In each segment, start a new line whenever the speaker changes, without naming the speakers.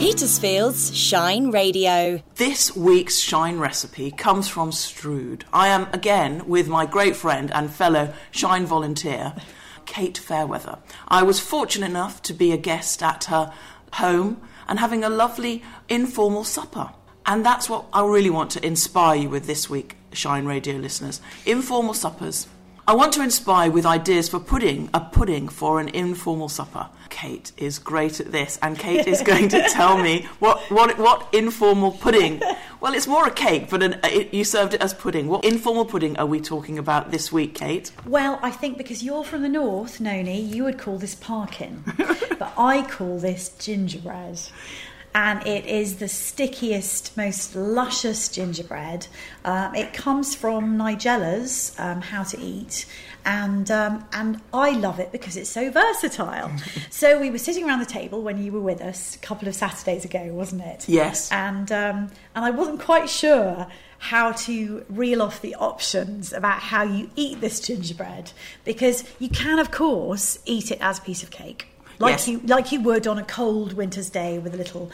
Petersfield's Shine Radio.
This week's Shine recipe comes from Stroud. I am again with my great friend and fellow Shine volunteer, Kate Fairweather. I was fortunate enough to be a guest at her home and having a lovely informal supper. And that's what I really want to inspire you with this week, Shine Radio listeners. Informal suppers. I want to inspire with ideas for pudding, a pudding for an informal supper. Kate is great at this, and Kate is going to tell me what, what, what informal pudding. Well, it's more a cake, but an, it, you served it as pudding. What informal pudding are we talking about this week, Kate?
Well, I think because you're from the north, Noni, you would call this parkin, but I call this gingerbread and it is the stickiest, most luscious gingerbread. Um, it comes from Nigella's um, How to Eat, and um, and I love it because it's so versatile. so we were sitting around the table when you were with us a couple of Saturdays ago, wasn't it?
Yes.
And um, and I wasn't quite sure how to reel off the options about how you eat this gingerbread because you can of course eat it as a piece of cake like
Yes.
you like you would on a cold winter's day with a little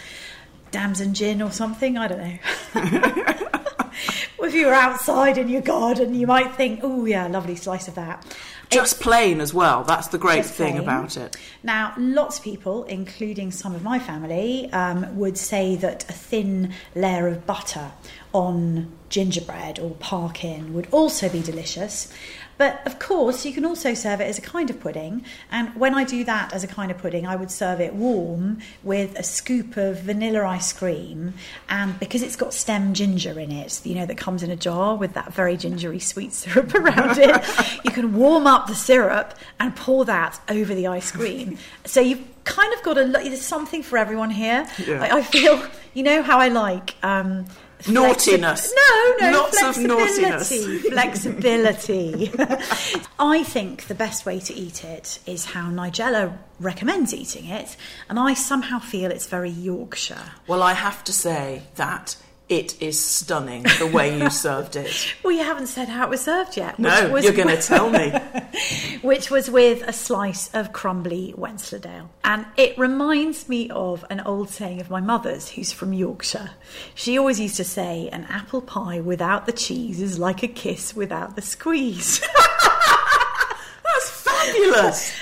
damson gin or something. I don't know. if you were outside in your garden, you might think, "Oh yeah, lovely slice of that."
Just plain as well. That's the great thing
plain.
about it.
Now, lots of people, including some of my family, um, would say that a thin layer of butter on gingerbread or parkin would also be delicious. But of course, you can also serve it as a kind of pudding. And when I do that as a kind of pudding, I would serve it warm with a scoop of vanilla ice cream. And because it's got stem ginger in it, you know, that comes in a jar with that very gingery sweet syrup around it, you can warm up the syrup and pour that over the ice cream. So you've kind of got a there's something for everyone here.
Yeah.
I, I feel, you know, how I like. Um, flexi-
Naughtiness.
No, no,
Lots of
flexibility. Flexibility. I think the best way to eat it is how Nigella recommends eating it, and I somehow feel it's very Yorkshire.
Well, I have to say that it is stunning the way you served it.
Well, you haven't said how it was served yet.
No,
which was
you're going to tell me.
which was with a slice of crumbly Wensleydale. And it reminds me of an old saying of my mother's, who's from Yorkshire. She always used to say, An apple pie without the cheese is like a kiss without the squeeze.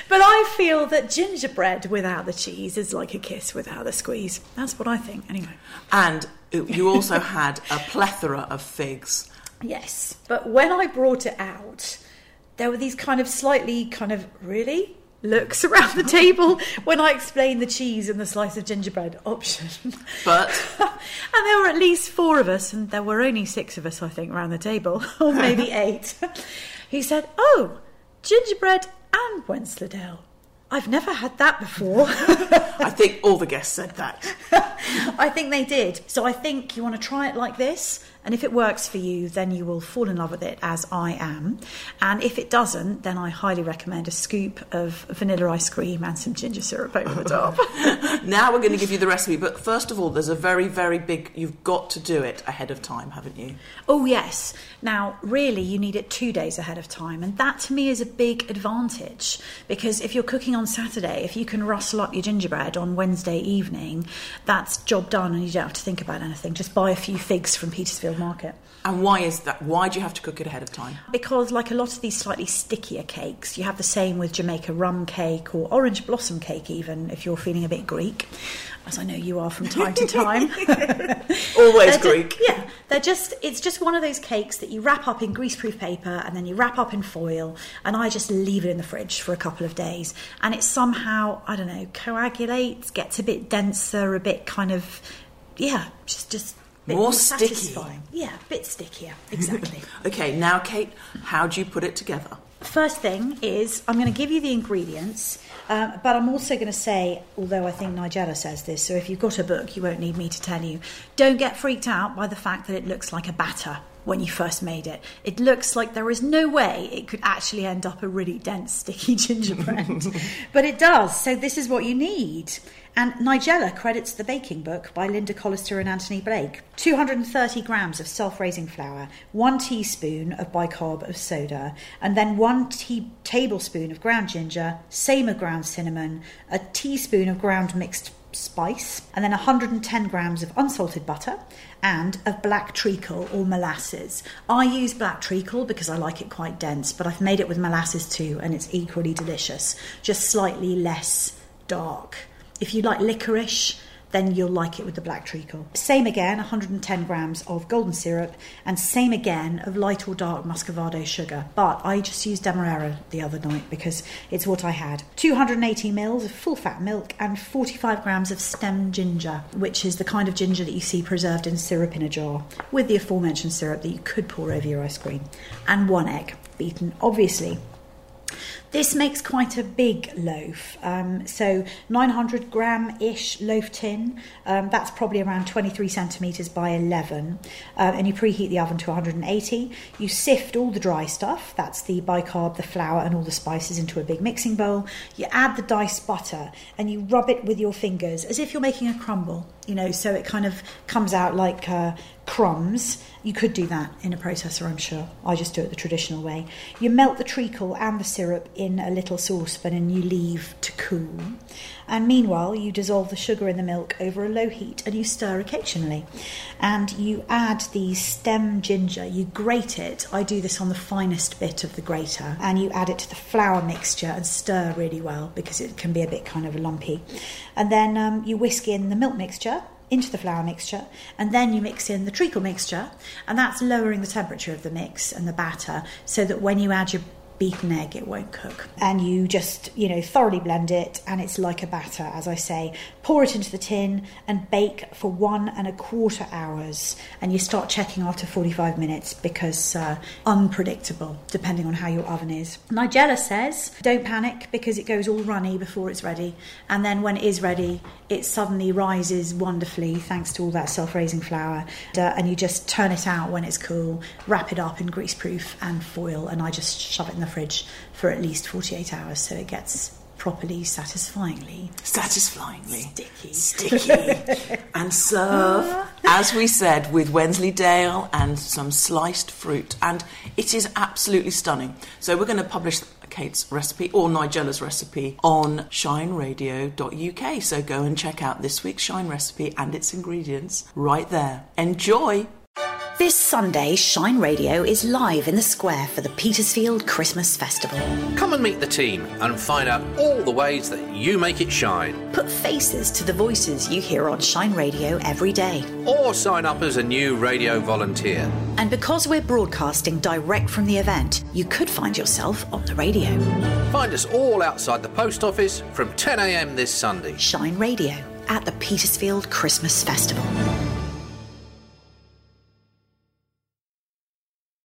But I feel that gingerbread without the cheese is like a kiss without the squeeze. That's what I think, anyway.
And you also had a plethora of figs.
Yes, but when I brought it out, there were these kind of slightly kind of really looks around the table when I explained the cheese and the slice of gingerbread option.
But
and there were at least four of us, and there were only six of us, I think, around the table, or maybe eight. He said, "Oh, gingerbread and Wensleydale. I've never had that before."
I think all the guests said that.
I think they did. So I think you want to try it like this, and if it works for you, then you will fall in love with it as I am. And if it doesn't, then I highly recommend a scoop of vanilla ice cream and some ginger syrup over the top.
Now we're going to give you the recipe, but first of all, there's a very, very big. You've got to do it ahead of time, haven't you?
oh, yes. Now, really, you need it two days ahead of time, and that to me is a big advantage because if you're cooking on Saturday, if you can rustle up your gingerbread on Wednesday evening, that's job done, and you don't have to think about anything. Just buy a few figs from Petersfield Market.
And why is that? Why do you have to cook it ahead of time?
Because, like a lot of these slightly stickier cakes, you have the same with Jamaica rum cake or orange blossom cake, even if you're feeling a bit Greek, as I know you are from time to time.
Always Greek.
yeah, they're just, it's just one of those cakes that you wrap up in greaseproof paper and then you wrap up in foil, and I just leave it in the fridge for a couple of days. And it somehow, I don't know, coagulates, gets a bit denser, a bit kind of, yeah, just, just. bit
More sticky.
satisfying. Yeah, a bit stickier, exactly.
Okay, now, Kate, how do you put it together?
First thing is, I'm going to give you the ingredients, um, but I'm also going to say, although I think Nigella says this, so if you've got a book, you won't need me to tell you, don't get freaked out by the fact that it looks like a batter when you first made it. It looks like there is no way it could actually end up a really dense, sticky gingerbread, but it does. So this is what you need. And Nigella credits the baking book by Linda Collister and Anthony Blake. 230 grams of self raising flour, one teaspoon of bicarb of soda, and then one tablespoon of ground ginger, same of ground cinnamon, a teaspoon of ground mixed spice, and then 110 grams of unsalted butter and of black treacle or molasses. I use black treacle because I like it quite dense, but I've made it with molasses too, and it's equally delicious, just slightly less dark. If you like licorice, then you'll like it with the black treacle. Same again, 110 grams of golden syrup, and same again of light or dark muscovado sugar. But I just used Demerara the other night because it's what I had. 280 mils of full fat milk and 45 grams of stem ginger, which is the kind of ginger that you see preserved in syrup in a jar, with the aforementioned syrup that you could pour over your ice cream, and one egg, beaten obviously this makes quite a big loaf. Um, so 900 gram ish loaf tin. Um, that's probably around 23 centimetres by 11. Uh, and you preheat the oven to 180. You sift all the dry stuff. That's the bicarb, the flour, and all the spices into a big mixing bowl. You add the diced butter and you rub it with your fingers as if you're making a crumble. You know, so it kind of comes out like uh, crumbs. You could do that in a processor, I'm sure. I just do it the traditional way. You melt the treacle and the syrup in a little saucepan and you leave to cool. And meanwhile, you dissolve the sugar in the milk over a low heat and you stir occasionally. And you add the stem ginger, you grate it. I do this on the finest bit of the grater. And you add it to the flour mixture and stir really well because it can be a bit kind of lumpy. And then um, you whisk in the milk mixture into the flour mixture and then you mix in the treacle mixture and that's lowering the temperature of the mix and the batter so that when you add your beaten egg, it won't cook. And you just, you know, thoroughly blend it, and it's like a batter, as I say. Pour it into the tin and bake for one and a quarter hours. And you start checking after 45 minutes because uh, unpredictable, depending on how your oven is. Nigella says, don't panic because it goes all runny before it's ready. And then when it is ready, it suddenly rises wonderfully thanks to all that self raising flour. Uh, and you just turn it out when it's cool, wrap it up in greaseproof and foil, and I just shove it in the fridge for at least 48 hours so it gets properly satisfyingly
satisfyingly.
sticky.
Sticky. And serve as we said with Wensleydale and some sliced fruit. And it is absolutely stunning. So we're going to publish Kate's recipe or Nigella's recipe on shineradio.uk so go and check out this week's shine recipe and its ingredients right there. Enjoy
This Sunday, Shine Radio is live in the square for the Petersfield Christmas Festival.
Come and meet the team and find out all the ways that you make it shine.
Put faces to the voices you hear on Shine Radio every day.
Or sign up as a new radio volunteer.
And because we're broadcasting direct from the event, you could find yourself on the radio.
Find us all outside the post office from 10am this Sunday.
Shine Radio at the Petersfield Christmas Festival.